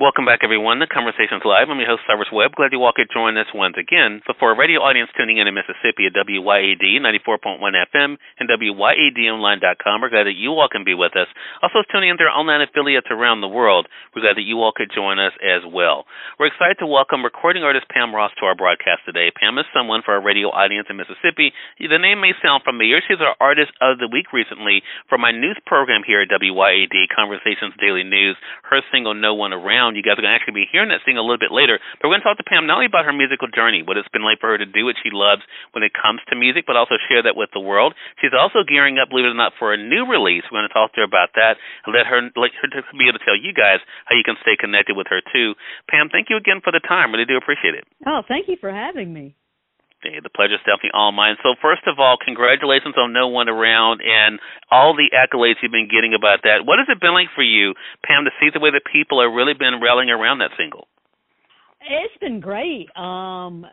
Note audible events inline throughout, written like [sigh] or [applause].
Welcome back, everyone, The Conversations Live. I'm your host, Cyrus Webb. Glad you all could join us once again. So, for a radio audience tuning in in Mississippi at WYAD 94.1 FM and WYADonline.com, we're glad that you all can be with us. Also, tuning in through online affiliates around the world, we're glad that you all could join us as well. We're excited to welcome recording artist Pam Ross to our broadcast today. Pam is someone for our radio audience in Mississippi. The name may sound familiar. She's our Artist of the Week recently for my news program here at WYAD, Conversations Daily News. Her single, No One Around you guys are going to actually be hearing that sing a little bit later. But we're going to talk to Pam not only about her musical journey, what it's been like for her to do what she loves when it comes to music, but also share that with the world. She's also gearing up, believe it or not, for a new release. We're going to talk to her about that and let her let her be able to tell you guys how you can stay connected with her too. Pam, thank you again for the time. Really do appreciate it. Oh, thank you for having me. The pleasure's definitely all mine. So first of all, congratulations on No One Around and all the accolades you've been getting about that. What has it been like for you, Pam, to see the way that people have really been rallying around that single? It's been great. Um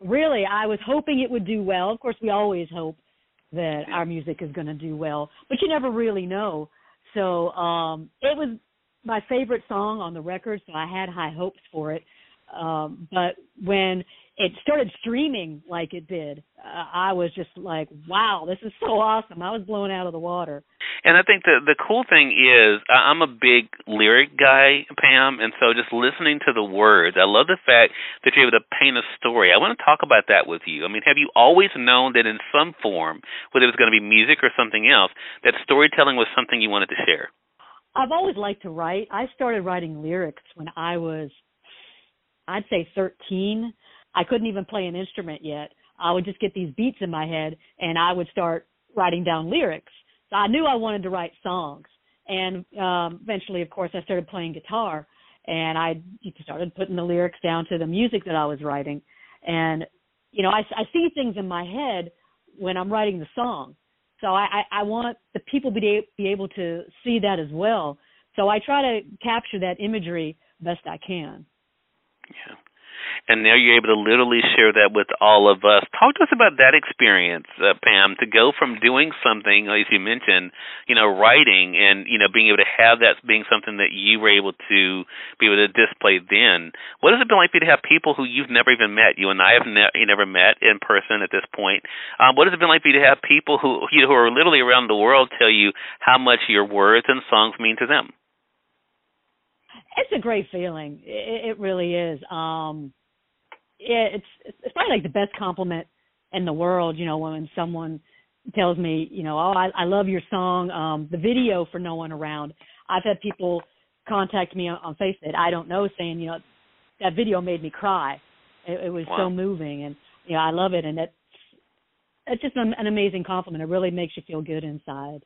really, I was hoping it would do well. Of course, we always hope that our music is going to do well, but you never really know. So, um it was my favorite song on the record, so I had high hopes for it. Um but when it started streaming like it did, uh, I was just like, "Wow, this is so awesome!" I was blown out of the water. And I think the the cool thing is, I'm a big lyric guy, Pam, and so just listening to the words, I love the fact that you're able to paint a story. I want to talk about that with you. I mean, have you always known that in some form, whether it was going to be music or something else, that storytelling was something you wanted to share? I've always liked to write. I started writing lyrics when I was, I'd say, 13 I couldn't even play an instrument yet. I would just get these beats in my head and I would start writing down lyrics. So I knew I wanted to write songs. And um eventually of course I started playing guitar and I started putting the lyrics down to the music that I was writing. And you know, I I see things in my head when I'm writing the song. So I I, want the people to be be able to see that as well. So I try to capture that imagery best I can. Yeah and now you're able to literally share that with all of us. Talk to us about that experience, uh, Pam, to go from doing something, as you mentioned, you know, writing and, you know, being able to have that being something that you were able to be able to display then. What has it been like for you to have people who you've never even met, you and I have ne- never met in person at this point? Um, what has it been like for you to have people who, you know, who are literally around the world tell you how much your words and songs mean to them? It's a great feeling. It, it really is. Um, it's it's probably like the best compliment in the world. You know, when someone tells me, you know, oh, I, I love your song. Um, the video for No One Around. I've had people contact me on, on Facebook. I don't know, saying, you know, that video made me cry. It, it was wow. so moving, and you know, I love it, and it's it's just an, an amazing compliment. It really makes you feel good inside.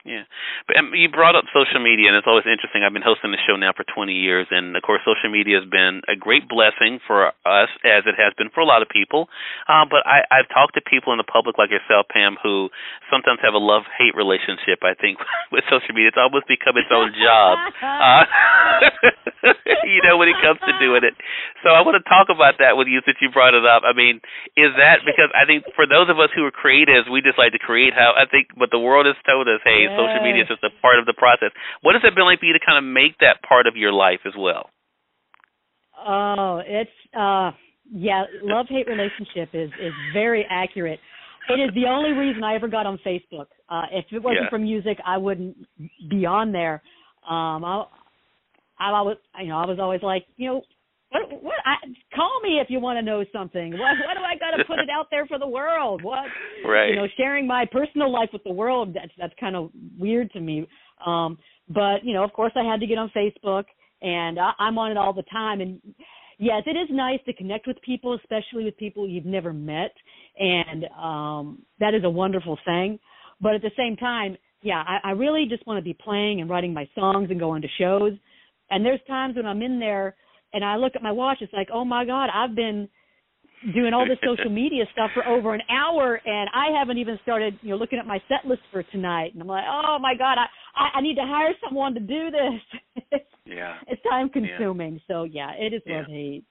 Yeah, but um, you brought up social media, and it's always interesting. I've been hosting the show now for 20 years, and of course, social media has been a great blessing for us, as it has been for a lot of people. Uh, but I, I've talked to people in the public, like yourself, Pam, who sometimes have a love-hate relationship. I think [laughs] with social media, it's almost become its own job. [laughs] Uh, [laughs] you know, when it comes to doing it. So I want to talk about that with you since you brought it up. I mean, is that [laughs] because I think for those of us who are creatives, we just like to create. How I think, but the world has told us, hey yes. social media is just a part of the process. What has it been like for you to kind of make that part of your life as well? Oh, it's uh yeah, love hate relationship is is very accurate. It is the only reason I ever got on Facebook. Uh if it wasn't yeah. for music, I wouldn't be on there. Um I I was you know, I was always like, you know, what what I call me if you want to know something. What what do I got to [laughs] put it out there for the world? What right. you know, sharing my personal life with the world that's that's kind of weird to me. Um but, you know, of course I had to get on Facebook and I, I'm on it all the time and yes, it is nice to connect with people, especially with people you've never met and um that is a wonderful thing. But at the same time, yeah, I, I really just want to be playing and writing my songs and going to shows. And there's times when I'm in there and I look at my watch, it's like, oh my God, I've been doing all this [laughs] social media stuff for over an hour, and I haven't even started, you know, looking at my set list for tonight. And I'm like, oh my god, I I, I need to hire someone to do this. [laughs] yeah, it's time consuming. Yeah. So yeah, it is love yeah. hate.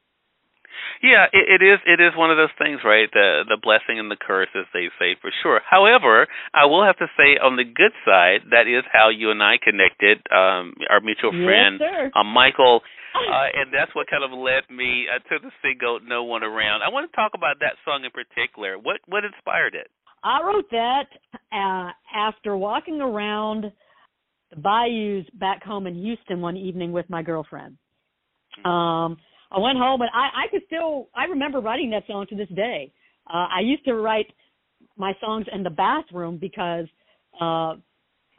Yeah, it, it is. It is one of those things, right? The the blessing and the curse, as they say, for sure. However, I will have to say, on the good side, that is how you and I connected. Um, our mutual friend, yes, uh, Michael, [laughs] uh, and that's what kind of led me uh, to the single "No One Around." I want to talk about that song in particular. What what inspired it? I wrote that uh, after walking around the bayous back home in Houston one evening with my girlfriend. Mm-hmm. Um, I went home and I, I could still I remember writing that song to this day. Uh, I used to write my songs in the bathroom because uh,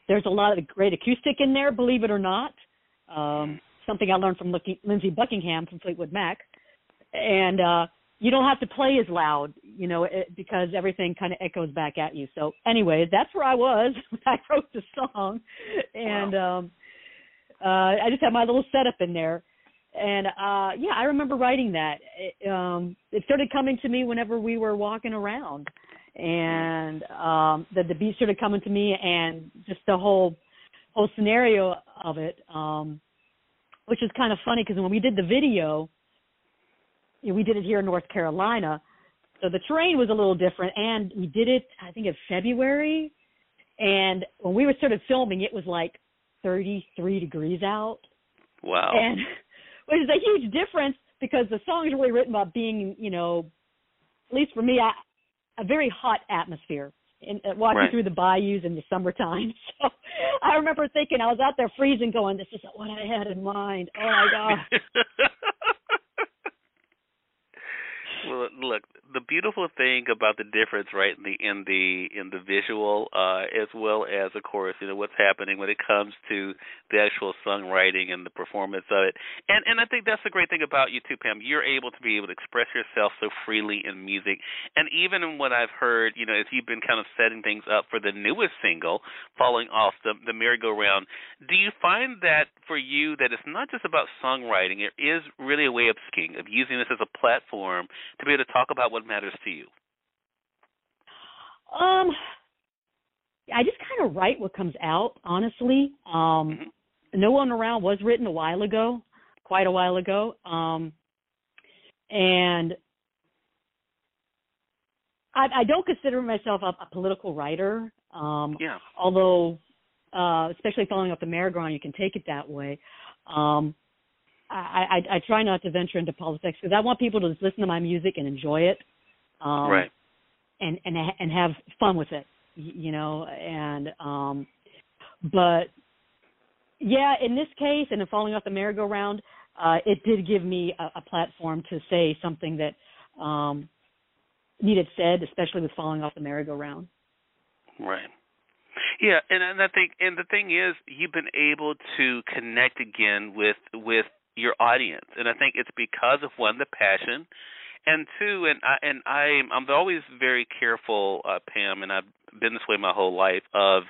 there's a lot of great acoustic in there, believe it or not. Um, something I learned from Lindsey Buckingham from Fleetwood Mac, and uh, you don't have to play as loud, you know, it, because everything kind of echoes back at you. So, anyways, that's where I was [laughs] when I wrote the song, and wow. um, uh, I just had my little setup in there and uh yeah i remember writing that. It, um it started coming to me whenever we were walking around. And um the the beat started coming to me and just the whole whole scenario of it um which is kind of funny because when we did the video you know, we did it here in north carolina. So the terrain was a little different and we did it i think in february. And when we were sort of filming it was like 33 degrees out. Wow. And which is a huge difference because the song is really written about being, you know, at least for me, I, a very hot atmosphere. In, uh, walking right. through the bayous in the summertime. [laughs] So I remember thinking I was out there freezing, going, "This isn't what I had in mind." Oh my god! [laughs] well, look, the beautiful thing about the difference, right, in the in the in the visual, uh, as well as of course, you know, what's happening when it comes to the actual songwriting and the performance of it. And and I think that's the great thing about you too, Pam. You're able to be able to express yourself so freely in music. And even in what I've heard, you know, as you've been kind of setting things up for the newest single, falling off the the merry-go-round, do you find that for you that it's not just about songwriting, it is really a way of skiing, of using this as a platform to be able to talk about what matters to you? Um, I just kind of write what comes out, honestly. Um, mm-hmm. No One Around was written a while ago, quite a while ago. Um, and I, I don't consider myself a, a political writer. Um, yeah. Although, uh, especially following up the merry-go-round, you can take it that way. Um, I, I, I try not to venture into politics because I want people to just listen to my music and enjoy it, um, right? And and and have fun with it, you know. And um, but yeah, in this case, and in falling off the merry-go-round, uh, it did give me a, a platform to say something that um, needed said, especially with falling off the merry-go-round. Right. Yeah, and, and I think, and the thing is, you've been able to connect again with with your audience, and I think it's because of one the passion, and two, and I and I I'm always very careful, uh, Pam, and I've been this way my whole life of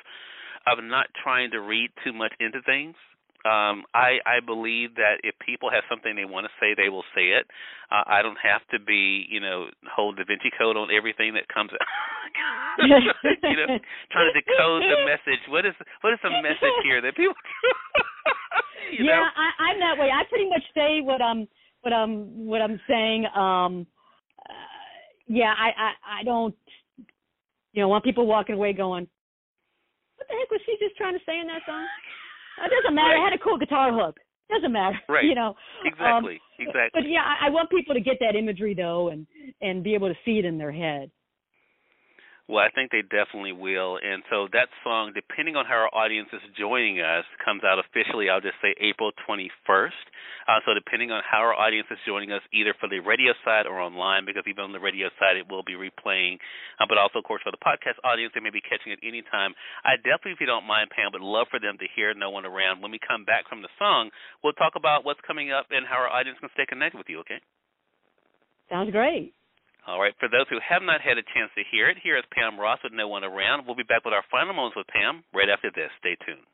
of not trying to read too much into things. Um, I I believe that if people have something they want to say, they will say it. Uh, I don't have to be, you know, hold Da Vinci Code on everything that comes out. [laughs] you know, trying to decode the message. What is what is the message here that people? [laughs] you yeah, know? I, I'm that way. I pretty much say what I'm what I'm what I'm saying. Um, uh, yeah, I, I I don't. You know, want people walking away going, "What the heck was she just trying to say in that song?" It doesn't matter. Right. I had a cool guitar hook. Doesn't matter. [laughs] Right. You know. Exactly. Um, exactly. But yeah, I, I want people to get that imagery though, and and be able to see it in their head. Well, I think they definitely will. And so that song, depending on how our audience is joining us, comes out officially, I'll just say April 21st. Uh, so depending on how our audience is joining us, either for the radio side or online, because even on the radio side it will be replaying, uh, but also, of course, for the podcast audience, they may be catching it any time. I definitely, if you don't mind, Pam, would love for them to hear No One Around. When we come back from the song, we'll talk about what's coming up and how our audience can stay connected with you, okay? Sounds great. All right. For those who have not had a chance to hear it, here is Pam Ross with No One Around. We'll be back with our final moments with Pam right after this. Stay tuned.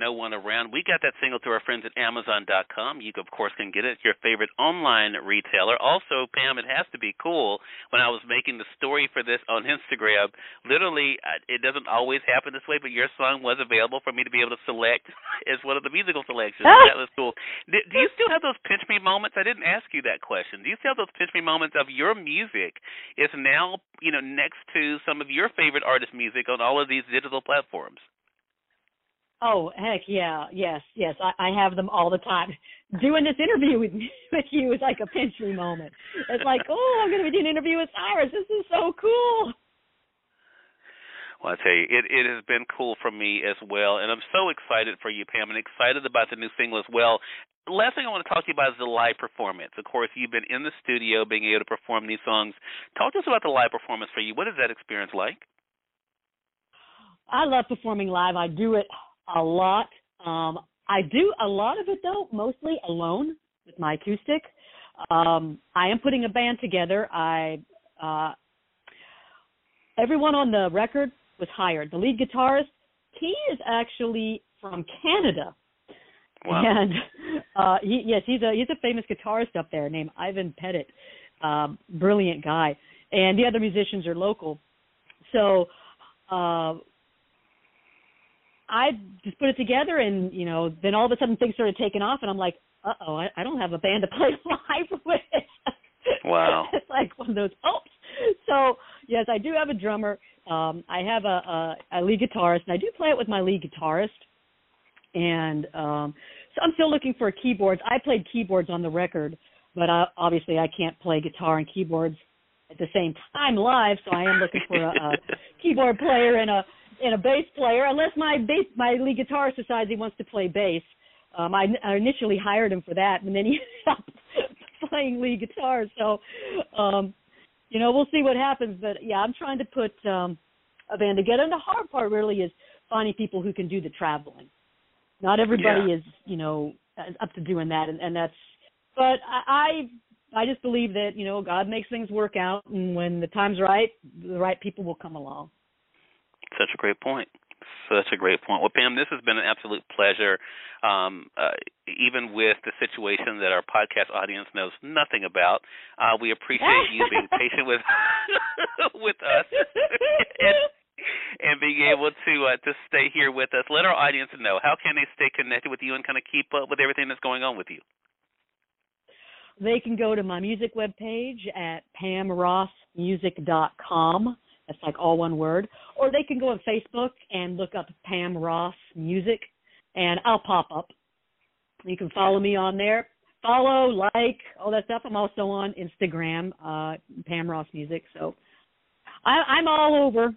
No One Around. We got that single through our friends at Amazon.com. You, of course, can get it at your favorite online retailer. Also, Pam, it has to be cool. When I was making the story for this on Instagram, literally, uh, it doesn't always happen this way, but your song was available for me to be able to select [laughs] as one of the musical selections. that was cool. Do, do you still have those pinch me moments? I didn't ask you that question. Do you still have those pinch me moments of your music is now, you know, next to some of your favorite artist music on all of these digital platforms? Oh heck yeah, yes, yes. I, I have them all the time. [laughs] Doing this interview with [laughs] with you is like a pinch me moment. It's like, [laughs] oh, I'm going to be doing an interview with Cyrus. This is so cool. Well, I tell you, it it has been cool for me as well, and I'm so excited for you, Pam, and excited about the new single as well. Last thing I want to talk to you about is the live performance. Of course, you've been in the studio, being able to perform these songs. Talk to us about the live performance for you. What is that experience like? I love performing live. I do it a lot. Um, I do a lot of it though, mostly alone with my acoustic. Um, I am putting a band together. I uh, everyone on the record was hired. The lead guitarist, he is actually from Canada. Wow. And uh he yes, he's a he's a famous guitarist up there named Ivan Pettit. Um, brilliant guy. And the other musicians are local. So uh I just put it together, and you know, then all of a sudden things started taking off, and I'm like, uh oh, I, I don't have a band to play [laughs] live with. Wow. [laughs] it's like one of those oops. So yes, I do have a drummer. Um, I have a, a, a lead guitarist, and I do play it with my lead guitarist. And um, so I'm still looking for keyboards. I played keyboards on the record, but I, obviously I can't play guitar and keyboards at the same time live. So I am looking for a, a [laughs] keyboard player and a and a bass player, unless my bass my lead guitarist decides he wants to play bass. Um, I, I initially hired him for that, and then he [laughs] stopped playing lead guitar. So, um, you know, we'll see what happens. But yeah, I'm trying to put um, a band together, and the hard part really is finding people who can do the traveling. Not everybody yeah. is, you know, up to doing that, and, and that's. But I, I, I just believe that you know God makes things work out, and when the time's right, the right people will come along. Such a great point. Such a great point. Well, Pam, this has been an absolute pleasure. Um, uh, even with the situation that our podcast audience knows nothing about, uh, we appreciate you being [laughs] patient with [laughs] with us [laughs] and, and being able to uh, to stay here with us. Let our audience know how can they stay connected with you and kind of keep up with everything that's going on with you. They can go to my music webpage at pamrossmusic.com. That's like all one word. Or they can go on Facebook and look up Pam Ross Music, and I'll pop up. You can follow me on there. Follow, like, all that stuff. I'm also on Instagram, uh, Pam Ross Music. So I, I'm all over.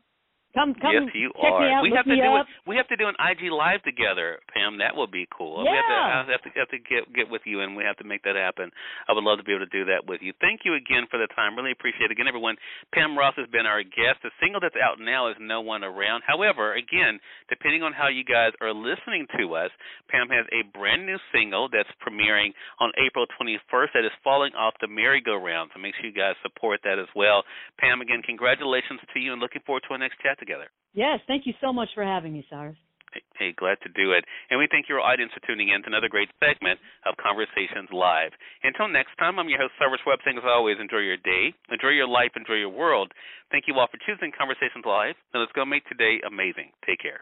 Come, come. Yes, you are. Out, we have to do up. it. We have to do an IG live together, Pam. That would be cool. Yeah. We have to, I have to have to get get with you, and we have to make that happen. I would love to be able to do that with you. Thank you again for the time. Really appreciate it. Again, everyone. Pam Ross has been our guest. The single that's out now is "No One Around." However, again, depending on how you guys are listening to us, Pam has a brand new single that's premiering on April 21st. That is falling off the merry-go-round. So make sure you guys support that as well. Pam, again, congratulations to you, and looking forward to our next chat together. Yes, thank you so much for having me, Cyrus. Hey, glad to do it. And we thank your audience for tuning in to another great segment of Conversations Live. Until next time, I'm your host, Cyrus Webb, saying as always, enjoy your day, enjoy your life, enjoy your world. Thank you all for choosing Conversations Live. Now let's go make today amazing. Take care.